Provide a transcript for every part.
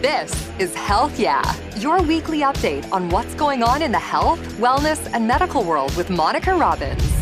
This is Health Yeah, your weekly update on what's going on in the health, wellness, and medical world with Monica Robbins.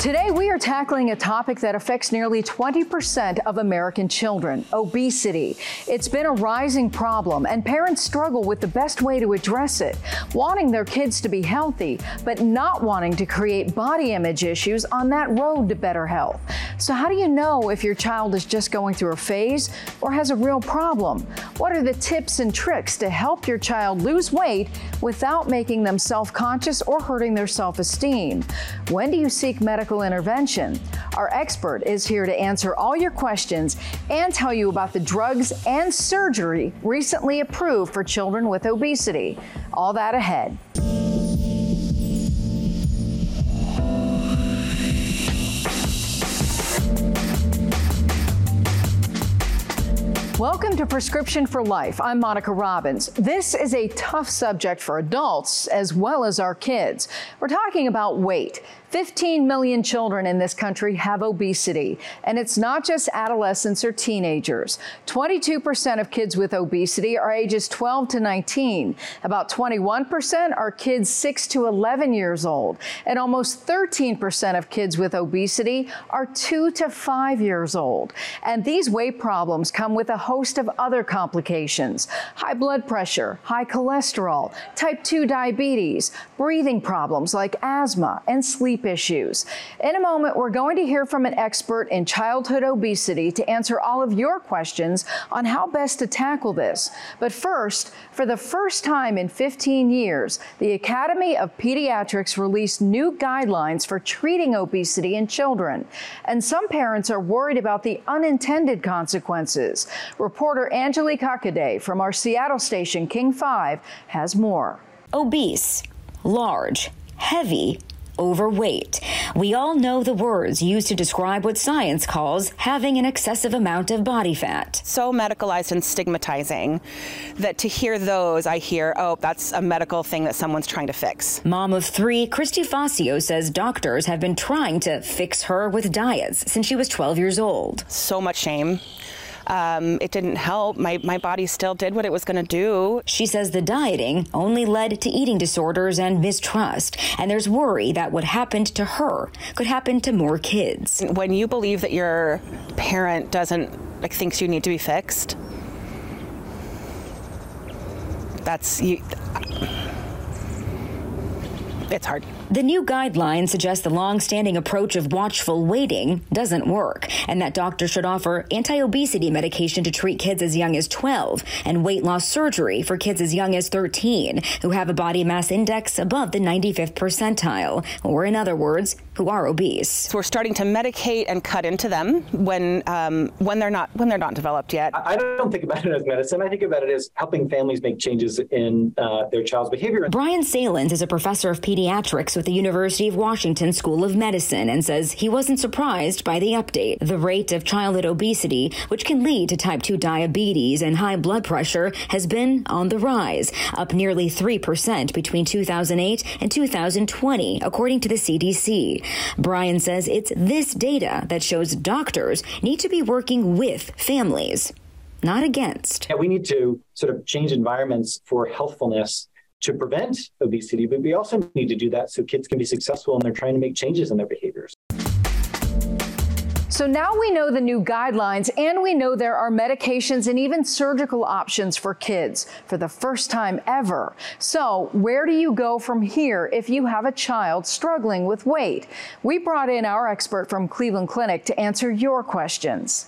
Today, we are tackling a topic that affects nearly 20% of American children obesity. It's been a rising problem, and parents struggle with the best way to address it, wanting their kids to be healthy, but not wanting to create body image issues on that road to better health. So, how do you know if your child is just going through a phase or has a real problem? What are the tips and tricks to help your child lose weight without making them self conscious or hurting their self esteem? When do you seek medical intervention. Our expert is here to answer all your questions and tell you about the drugs and surgery recently approved for children with obesity. All that ahead. Welcome to Prescription for Life. I'm Monica Robbins. This is a tough subject for adults as well as our kids. We're talking about weight. 15 million children in this country have obesity, and it's not just adolescents or teenagers. 22% of kids with obesity are ages 12 to 19. About 21% are kids 6 to 11 years old, and almost 13% of kids with obesity are 2 to 5 years old. And these weight problems come with a host of other complications high blood pressure, high cholesterol, type 2 diabetes, breathing problems like asthma, and sleep sleep issues. In a moment, we're going to hear from an expert in childhood obesity to answer all of your questions on how best to tackle this. But first, for the first time in 15 years, the Academy of Pediatrics released new guidelines for treating obesity in children. And some parents are worried about the unintended consequences. Reporter Angelique Hockaday from our Seattle station, King 5, has more. Obese, large, heavy, overweight. We all know the words used to describe what science calls having an excessive amount of body fat. So medicalized and stigmatizing that to hear those, I hear, oh, that's a medical thing that someone's trying to fix. Mom of three, Christy Facio says doctors have been trying to fix her with diets since she was 12 years old. So much shame um, it didn't help. My, my body still did what it was going to do. She says the dieting only led to eating disorders and mistrust, and there's worry that what happened to her could happen to more kids. When you believe that your parent doesn't, like, thinks you need to be fixed, that's you it's hard. The new guidelines suggest the long-standing approach of watchful waiting doesn't work, and that doctors should offer anti-obesity medication to treat kids as young as 12 and weight loss surgery for kids as young as 13 who have a body mass index above the 95th percentile, or in other words, who are obese. So we're starting to medicate and cut into them when um, when they're not when they're not developed yet. I don't think about it as medicine. I think about it as helping families make changes in uh, their child's behavior. Brian Saelens is a professor of pediatrics pediatrics with the University of Washington School of Medicine and says he wasn't surprised by the update. The rate of childhood obesity, which can lead to type 2 diabetes and high blood pressure, has been on the rise, up nearly 3% between 2008 and 2020, according to the CDC. Brian says it's this data that shows doctors need to be working with families not against. Yeah, we need to sort of change environments for healthfulness to prevent obesity, but we also need to do that so kids can be successful and they're trying to make changes in their behaviors. So now we know the new guidelines and we know there are medications and even surgical options for kids for the first time ever. So where do you go from here if you have a child struggling with weight? We brought in our expert from Cleveland Clinic to answer your questions.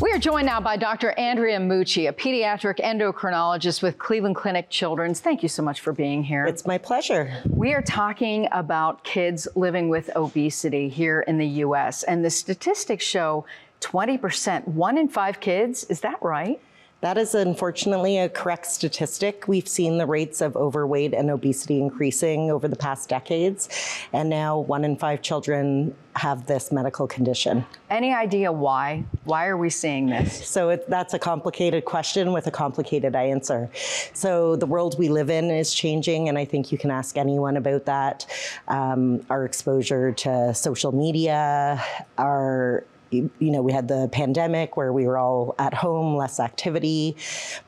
We are joined now by Dr. Andrea Mucci, a pediatric endocrinologist with Cleveland Clinic Children's. Thank you so much for being here. It's my pleasure. We are talking about kids living with obesity here in the U.S., and the statistics show 20%, one in five kids. Is that right? That is unfortunately a correct statistic. We've seen the rates of overweight and obesity increasing over the past decades, and now one in five children have this medical condition. Any idea why? Why are we seeing this? So it, that's a complicated question with a complicated answer. So the world we live in is changing, and I think you can ask anyone about that. Um, our exposure to social media, our you know, we had the pandemic where we were all at home, less activity,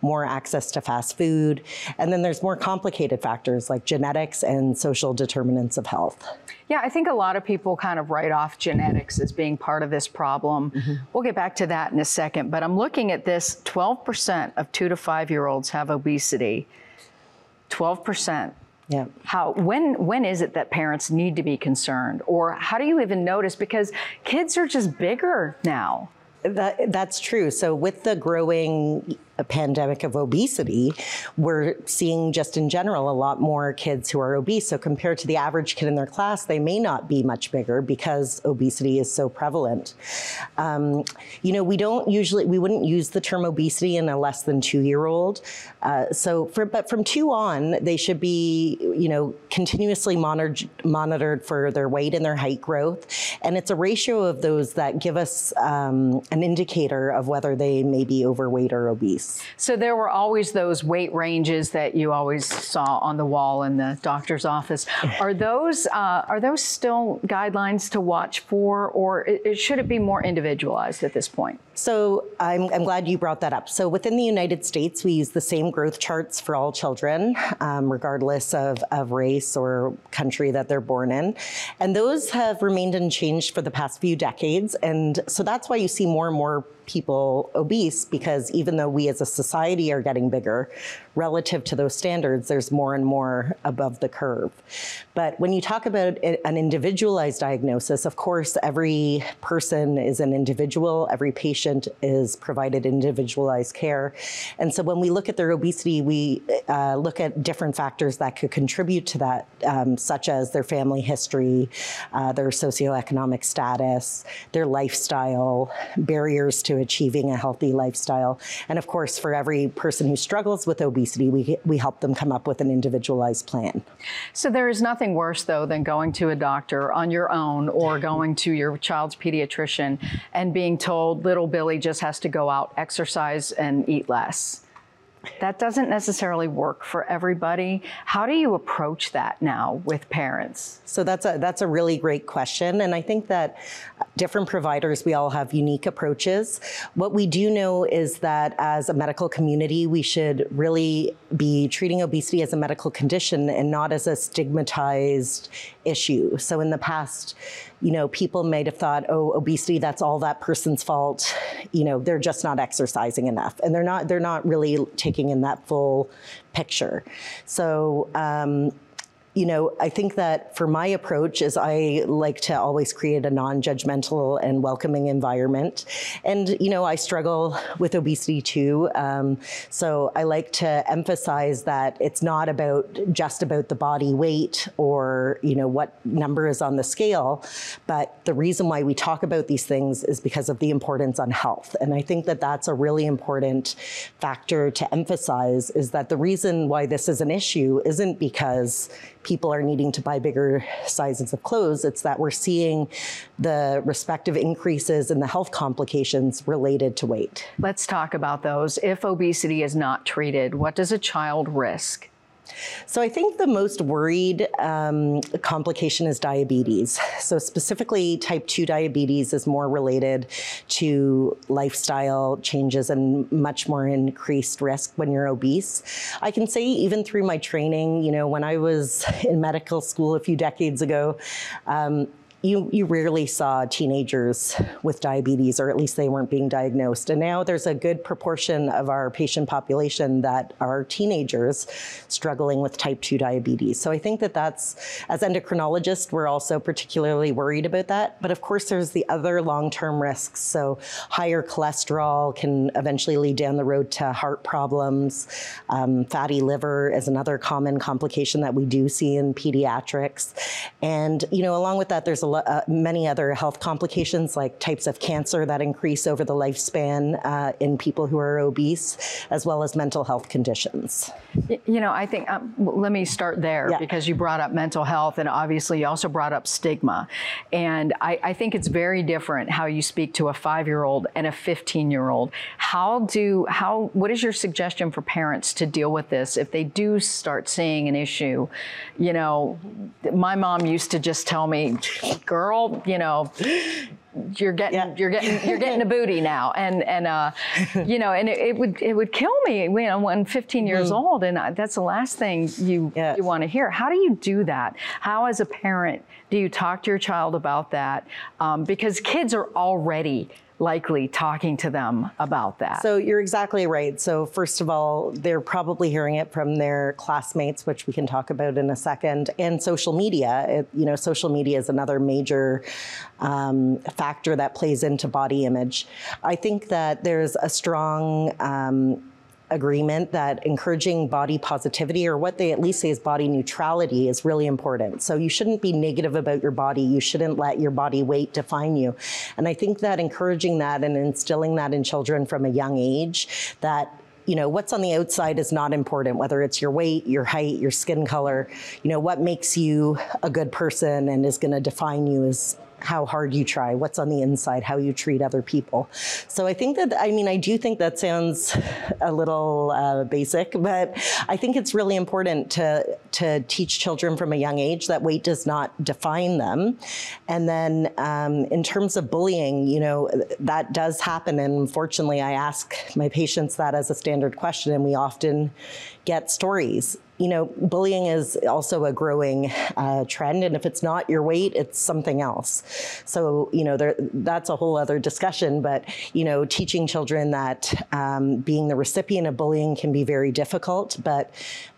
more access to fast food. And then there's more complicated factors like genetics and social determinants of health. Yeah, I think a lot of people kind of write off genetics as being part of this problem. Mm-hmm. We'll get back to that in a second, but I'm looking at this 12% of two to five year olds have obesity. 12%. Yeah. How when when is it that parents need to be concerned or how do you even notice because kids are just bigger now? That, that's true. So with the growing a pandemic of obesity, we're seeing just in general a lot more kids who are obese. So compared to the average kid in their class, they may not be much bigger because obesity is so prevalent. Um, you know, we don't usually, we wouldn't use the term obesity in a less than two year old. Uh, so, for, but from two on, they should be, you know, continuously monitored, monitored for their weight and their height growth. And it's a ratio of those that give us um, an indicator of whether they may be overweight or obese. So there were always those weight ranges that you always saw on the wall in the doctor's office. Are those uh, are those still guidelines to watch for, or it, should it be more individualized at this point? So I'm, I'm, glad you brought that up. So within the United States, we use the same growth charts for all children, um, regardless of, of race or country that they're born in. And those have remained unchanged for the past few decades. And so that's why you see more and more people obese because even though we as a society are getting bigger, relative to those standards, there's more and more above the curve. But when you talk about an individualized diagnosis, of course, every person is an individual, every patient is provided individualized care. And so when we look at their obesity, we uh, look at different factors that could contribute to that, um, such as their family history, uh, their socioeconomic status, their lifestyle, barriers to achieving a healthy lifestyle. And of course, for every person who struggles with obesity, obesity, we, we help them come up with an individualized plan. So there is nothing worse, though, than going to a doctor on your own or going to your child's pediatrician and being told little Billy just has to go out, exercise, and eat less. That doesn't necessarily work for everybody. How do you approach that now with parents? So that's a that's a really great question and I think that different providers we all have unique approaches. What we do know is that as a medical community we should really be treating obesity as a medical condition and not as a stigmatized issue. So in the past you know, people might have thought, oh, obesity, that's all that person's fault. You know, they're just not exercising enough. And they're not, they're not really taking in that full picture. So, um, you know, I think that for my approach is I like to always create a non-judgmental and welcoming environment. And, you know, I struggle with obesity too. Um, so I like to emphasize that it's not about just about the body weight or, you know, what number is on the scale. But the reason why we talk about these things is because of the importance on health. And I think that that's a really important factor to emphasize is that the reason why this is an issue isn't because people are needing to buy bigger sizes of clothes. It's that we're seeing the respective increases in the health complications related to weight. Let's talk about those. If obesity is not treated, what does a child risk? So I think the most worried um, complication is diabetes. So specifically, type 2 diabetes is more related to lifestyle changes and much more increased risk when you're obese. I can say even through my training, you know, when I was in medical school a few decades ago, um, you, you rarely saw teenagers with diabetes, or at least they weren't being diagnosed. And now there's a good proportion of our patient population that are teenagers struggling with type 2 diabetes. So I think that that's, as endocrinologists, we're also particularly worried about that. But of course, there's the other long term risks. So higher cholesterol can eventually lead down the road to heart problems. Um, fatty liver is another common complication that we do see in pediatrics. And, you know, along with that, there's a uh, many other health complications like types of cancer that increase over the lifespan uh, in people who are obese, as well as mental health conditions. You know, I think, um, let me start there yeah. because you brought up mental health and obviously you also brought up stigma. And I, I think it's very different how you speak to a five year old and a 15 year old. How do, how, what is your suggestion for parents to deal with this if they do start seeing an issue? You know, my mom used to just tell me, girl, you know, you're getting yeah. you're getting you're getting a booty now and and uh, you know and it, it, would it would kill me when 15 years mm. old and that's the last thing you yes. you want to hear how do you do that how as a parent do you talk to your child about that um, because kids are already likely talking to them about that. So you're exactly right. So first of all, they're probably hearing it from their classmates, which we can talk about in a second, and social media. It, you know, social media is another major um, factor that plays into body image. I think that there's a strong um, agreement that encouraging body positivity, or what they at least say is body neutrality, is really important. So you shouldn't be negative about your body. You shouldn't let your body weight define you. And I think that encouraging that and instilling that in children from a young age, that you know what's on the outside is not important whether it's your weight your height your skin color you know what makes you a good person and is going to define you is how hard you try, what's on the inside, how you treat other people. So I think that, I mean, I do think that sounds a little uh, basic, but I think it's really important to, to teach children from a young age that weight does not define them. And then um, in terms of bullying, you know, that does happen. And unfortunately, I ask my patients that as a standard question, and we often get stories you know, bullying is also a growing uh, trend, and if it's not your weight, it's something else. So, you know, there, that's a whole other discussion. But you know, teaching children that um, being the recipient of bullying can be very difficult, but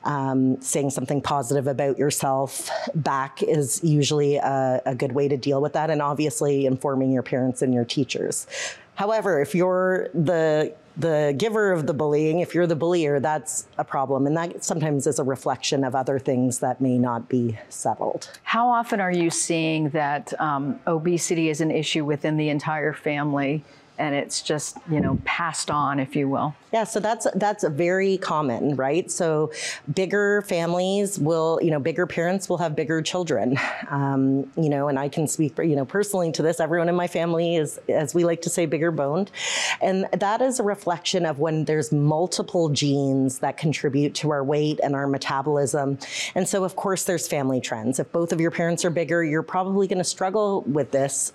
um, saying something positive about yourself back is usually a, a good way to deal with that, and obviously informing your parents and your teachers. However, if you're the the giver of the bullying, if you're the bullier, that's a problem. And that sometimes is a reflection of other things that may not be settled. How often are you seeing that um, obesity is an issue within the entire family? And it's just you know passed on if you will. Yeah so that's that's very common right? So bigger families will you know bigger parents will have bigger children. Um, you know and i can speak you know personally to this. Everyone in my family is as we like to say bigger boned. And that is a reflection of when there's multiple genes that contribute to our weight and our metabolism. And so of course there's family trends. If both of your parents are bigger you're probably going to struggle with this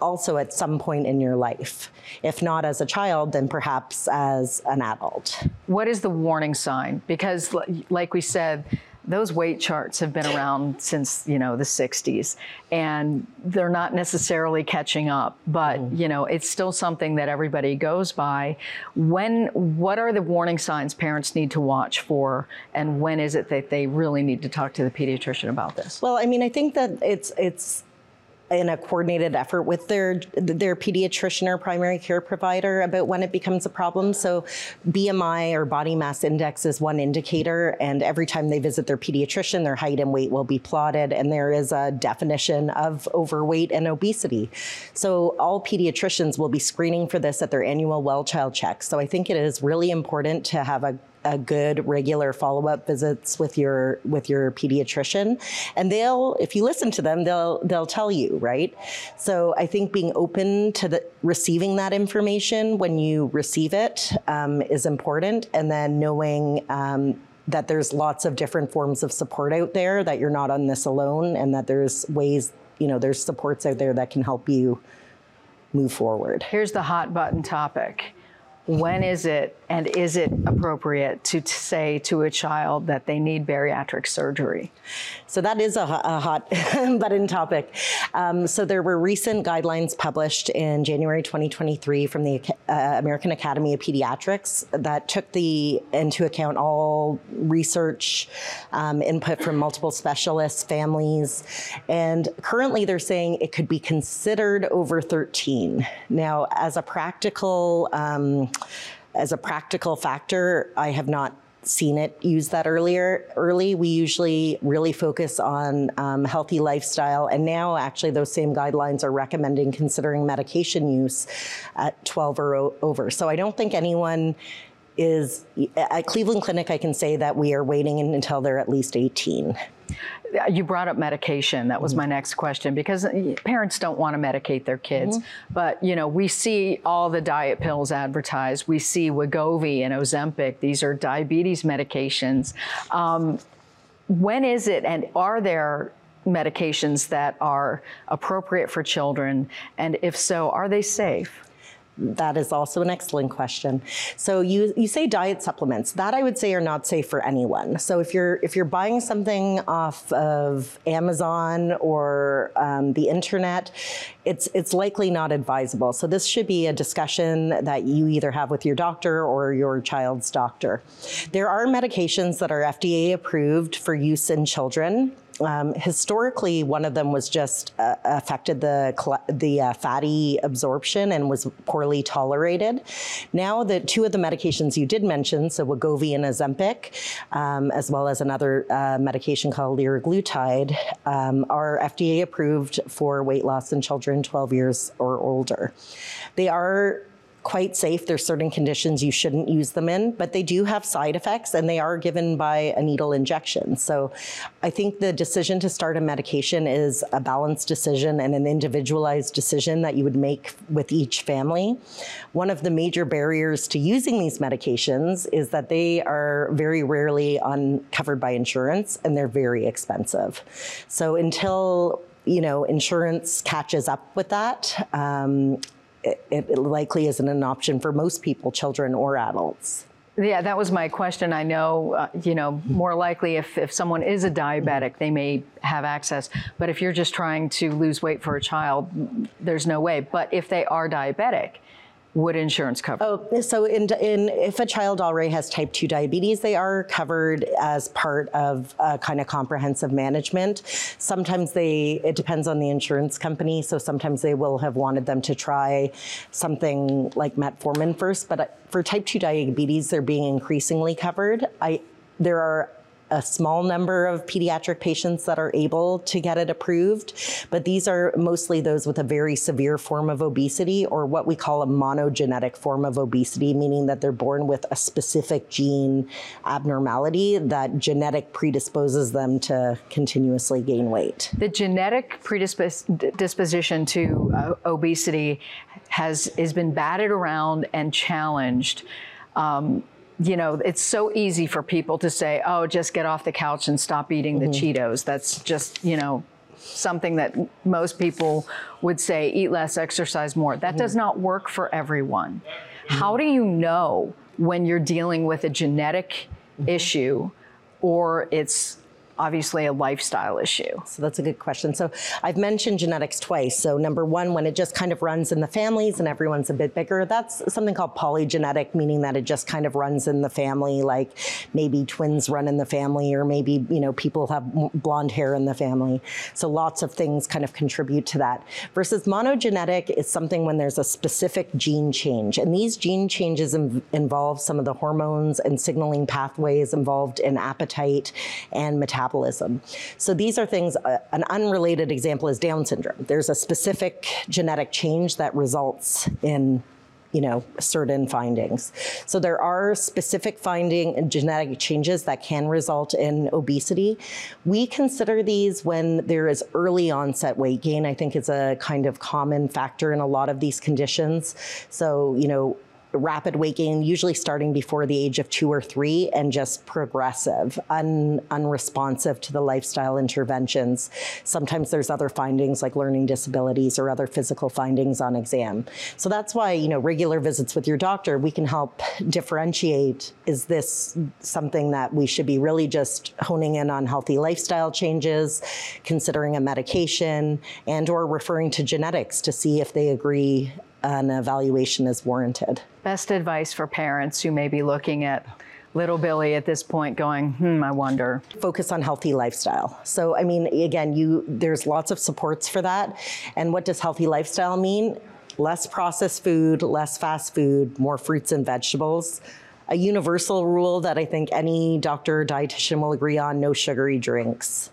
also at some point in your life. If not as a child, then perhaps as an adult. What is the warning sign? Because, like we said, those weight charts have been around since you know the 60s and they're not necessarily catching up but mm. you know it's still something that everybody goes by when what are the warning signs parents need to watch for and when is it that they really need to talk to the pediatrician about this well i mean i think that it's it's in a coordinated effort with their their pediatrician or primary care provider about when it becomes a problem. So BMI or body mass index is one indicator and every time they visit their pediatrician their height and weight will be plotted and there is a definition of overweight and obesity. So all pediatricians will be screening for this at their annual well child check. So I think it is really important to have a a good regular follow-up visits with your with your pediatrician and they'll if you listen to them they'll they'll tell you right? So i think being open to the receiving that information when you receive it um, is important and then knowing um, that there's lots of different forms of support out there that you're not on this alone and that there's ways you know there's supports out there that can help you move forward. Here's the hot button topic when is it and is it appropriate to say to a child that they need bariatric surgery? So that is a, a hot button topic. Um, so there were recent guidelines published in January 2023 from the uh, American Academy of Pediatrics that took the into account all research um, input from multiple specialists, families, and currently they're saying it could be considered over 13. Now, as a practical um, as a practical factor, I have not seen it used that earlier early. We usually really focus on um, healthy lifestyle and now actually those same guidelines are recommending considering medication use at 12 or over. So i don't think anyone is at cleveland clinic i can say that we are waiting until they're at least 18 you brought up medication. That was mm-hmm. my next question because parents don't want to medicate their kids. Mm-hmm. But, you know, we see all the diet pills advertised. We see Wegovy and Ozempic. These are diabetes medications. Um, when is it and are there medications that are appropriate for children? And if so, are they safe? That is also an excellent question. So you you say diet supplements. That I would say are not safe for anyone. So if you're if you're buying something off of Amazon or um, the internet, it's it's likely not advisable. So this should be a discussion that you either have with your doctor or your child's doctor. There are medications that are FDA approved for use in children. Um, historically, one of them was just uh, affected the the uh, fatty absorption and was poorly tolerated. Now, the two of the medications you did mention, so Wegovy and Ozempic, um, as well as another uh, medication called liraglutide, um, are FDA approved for weight loss in children 12 years or older. They are quite safe. There's certain conditions you shouldn't use them in, but they do have side effects and they are given by a needle injection. So I think the decision to start a medication is a balanced decision and an individualized decision that you would make with each family. One of the major barriers to using these medications is that they are very rarely on, covered by insurance and they're very expensive. So until you know, insurance catches up with that. Um, it, it likely isn't an option for most people, children or adults. Yeah, that was my question. I know, uh, you know, more likely if, if someone is a diabetic, they may have access. But if you're just trying to lose weight for a child, there's no way. But if they are diabetic, would insurance cover? Oh, so in, in, if a child already has type 2 diabetes, they are covered as part of a kind of comprehensive management. Sometimes they, it depends on the insurance company, so sometimes they will have wanted them to try something like metformin first, but uh, for type 2 diabetes, they're being increasingly covered. I, there are a small number of pediatric patients that are able to get it approved, but these are mostly those with a very severe form of obesity or what we call a monogenetic form of obesity, meaning that they're born with a specific gene abnormality that genetic predisposes them to continuously gain weight. The genetic predisposition to uh, obesity has, has been batted around and challenged. Um, you know, it's so easy for people to say, oh, just get off the couch and stop eating mm-hmm. the Cheetos. That's just, you know, something that most people would say, eat less, exercise more. That mm-hmm. does not work for everyone. Mm-hmm. How do you know when you're dealing with a genetic mm-hmm. issue or it's obviously a lifestyle issue? So that's a good question. So I've mentioned genetics twice. So number one, when it just kind of runs in the families and everyone's a bit bigger, that's something called polygenetic, meaning that it just kind of runs in the family, like maybe twins run in the family, or maybe, you know, people have blonde hair in the family. So lots of things kind of contribute to that. Versus monogenetic is something when there's a specific gene change. And these gene changes involve some of the hormones and signaling pathways involved in appetite and metabolism metabolism. So these are things, uh, an unrelated example is Down syndrome. There's a specific genetic change that results in you know, certain findings. So there are specific finding and genetic changes that can result in obesity. We consider these when there is early onset weight gain. I think is a kind of common factor in a lot of these conditions. So, you know, rapid weight gain, usually starting before the age of two or three, and just progressive, un, unresponsive to the lifestyle interventions. Sometimes there's other findings like learning disabilities or other physical findings on exam. So that's why, you know, regular visits with your doctor, we can help differentiate is this something that we should be really just honing in on healthy lifestyle changes, considering a medication, and or referring to genetics to see if they agree an evaluation is warranted. Best advice for parents who may be looking at little Billy at this point going, hmm, I wonder. Focus on healthy lifestyle. So, I mean, again, you there's lots of supports for that. And what does healthy lifestyle mean? Less processed food, less fast food, more fruits and vegetables. A universal rule that I think any doctor or dietitian will agree on, no sugary drinks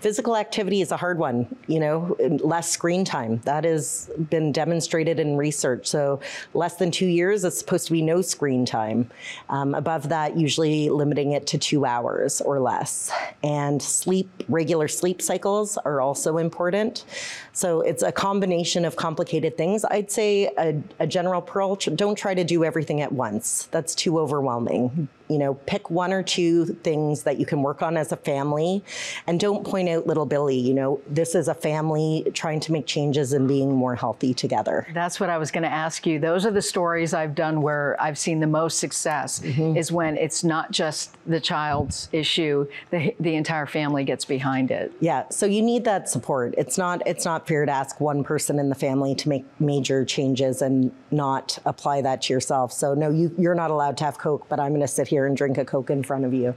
physical activity is a hard one, you know, less screen time. That has been demonstrated in research. So less than two years, it's supposed to be no screen time. Um, above that, usually limiting it to two hours or less. And sleep, regular sleep cycles are also important. So it's a combination of complicated things. I'd say a, a general pearl, don't try to do everything at once. That's too overwhelming you know, pick one or two things that you can work on as a family and don't point out little Billy. You know, this is a family trying to make changes and being more healthy together. That's what I was going to ask you. Those are the stories I've done where I've seen the most success mm-hmm. is when it's not just the child's issue, the, the entire family gets behind it. Yeah. So you need that support. It's not it's not fair to ask one person in the family to make major changes and not apply that to yourself. So no, you, you're not allowed to have Coke, but I'm going to sit here here and drink a Coke in front of you.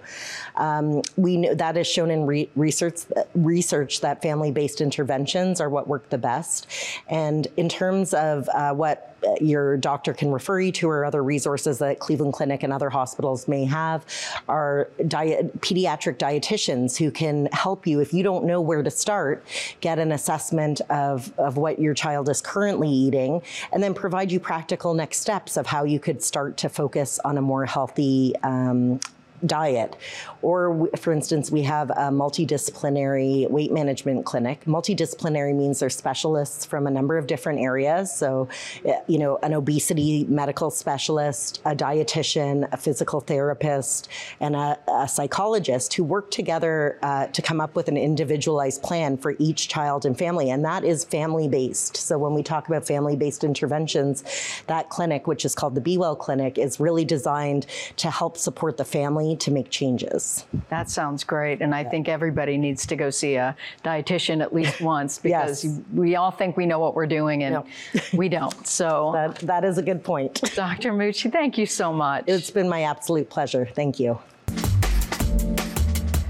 Um, we know that is shown in re- research, research that family-based interventions are what work the best. And in terms of uh, what your doctor can refer you to or other resources that Cleveland Clinic and other hospitals may have are diet, pediatric dietitians who can help you. If you don't know where to start, get an assessment of, of what your child is currently eating, and then provide you practical next steps of how you could start to focus on a more healthy um, diet. Or, for instance, we have a multidisciplinary weight management clinic. Multidisciplinary means they're specialists from a number of different areas. So, eh, you know, an obesity medical specialist, a dietitian, a physical therapist, and a, a psychologist who work together uh, to come up with an individualized plan for each child and family. And that is family based. So, when we talk about family based interventions, that clinic, which is called the Be Well Clinic, is really designed to help support the family to make changes. That sounds great. And I yeah. think everybody needs to go see a dietitian at least once because yes. we all think we know what we're doing and we don't. So that, that is a good point. Dr. Mucci, thank you so much. It's been my absolute pleasure. Thank you.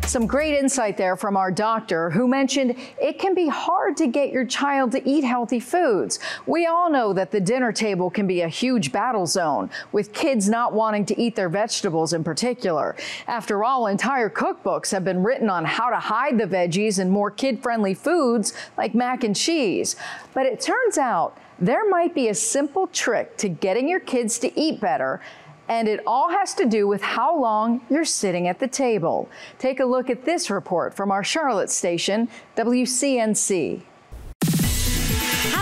Some great insight there from our doctor who mentioned it can be hard to get your child to eat healthy foods. We all know that the dinner table can be a huge battle zone with kids not wanting to eat their vegetables in particular. After all, entire cookbooks have been written on how to hide the veggies in more kid-friendly foods like mac and cheese. But it turns out there might be a simple trick to getting your kids to eat better and it all has to do with how long you're sitting at the table. Take a look at this report from our Charlotte station, WCNC.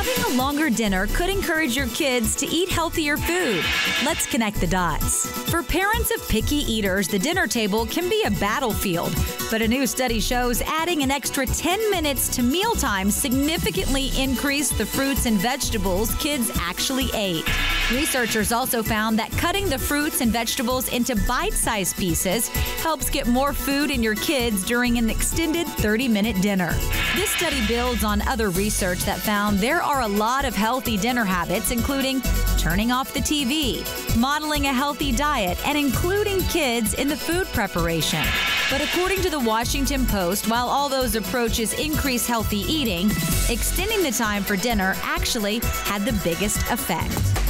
Having a longer dinner could encourage your kids to eat healthier food. Let's connect the dots. For parents of picky eaters, the dinner table can be a battlefield. But a new study shows adding an extra 10 minutes to mealtime significantly increased the fruits and vegetables kids actually ate. Researchers also found that cutting the fruits and vegetables into bite sized pieces helps get more food in your kids during an extended 30 minute dinner. This study builds on other research that found there are a lot of healthy dinner habits, including turning off the TV, modeling a healthy diet, and including kids in the food preparation. But according to the Washington Post, while all those approaches increase healthy eating, extending the time for dinner actually had the biggest effect.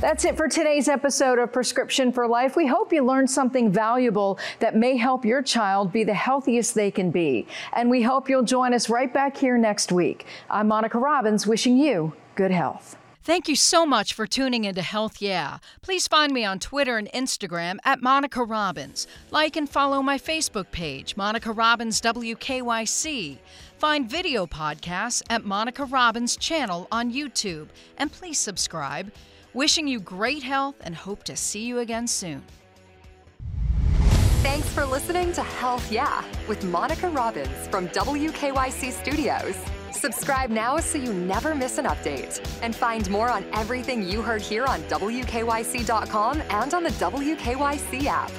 That's it for today's episode of Prescription for Life. We hope you learned something valuable that may help your child be the healthiest they can be. And we hope you'll join us right back here next week. I'm Monica Robbins, wishing you good health. Thank you so much for tuning into Health Yeah. Please find me on Twitter and Instagram at Monica Robbins. Like and follow my Facebook page, Monica Robbins WKYC. Find video podcasts at Monica Robbins channel on YouTube. And please subscribe. Wishing you great health and hope to see you again soon. Thanks for listening to Health Yeah with Monica Robbins from WKYC Studios. Subscribe now so you never miss an update. And find more on everything you heard here on WKYC.com and on the WKYC app.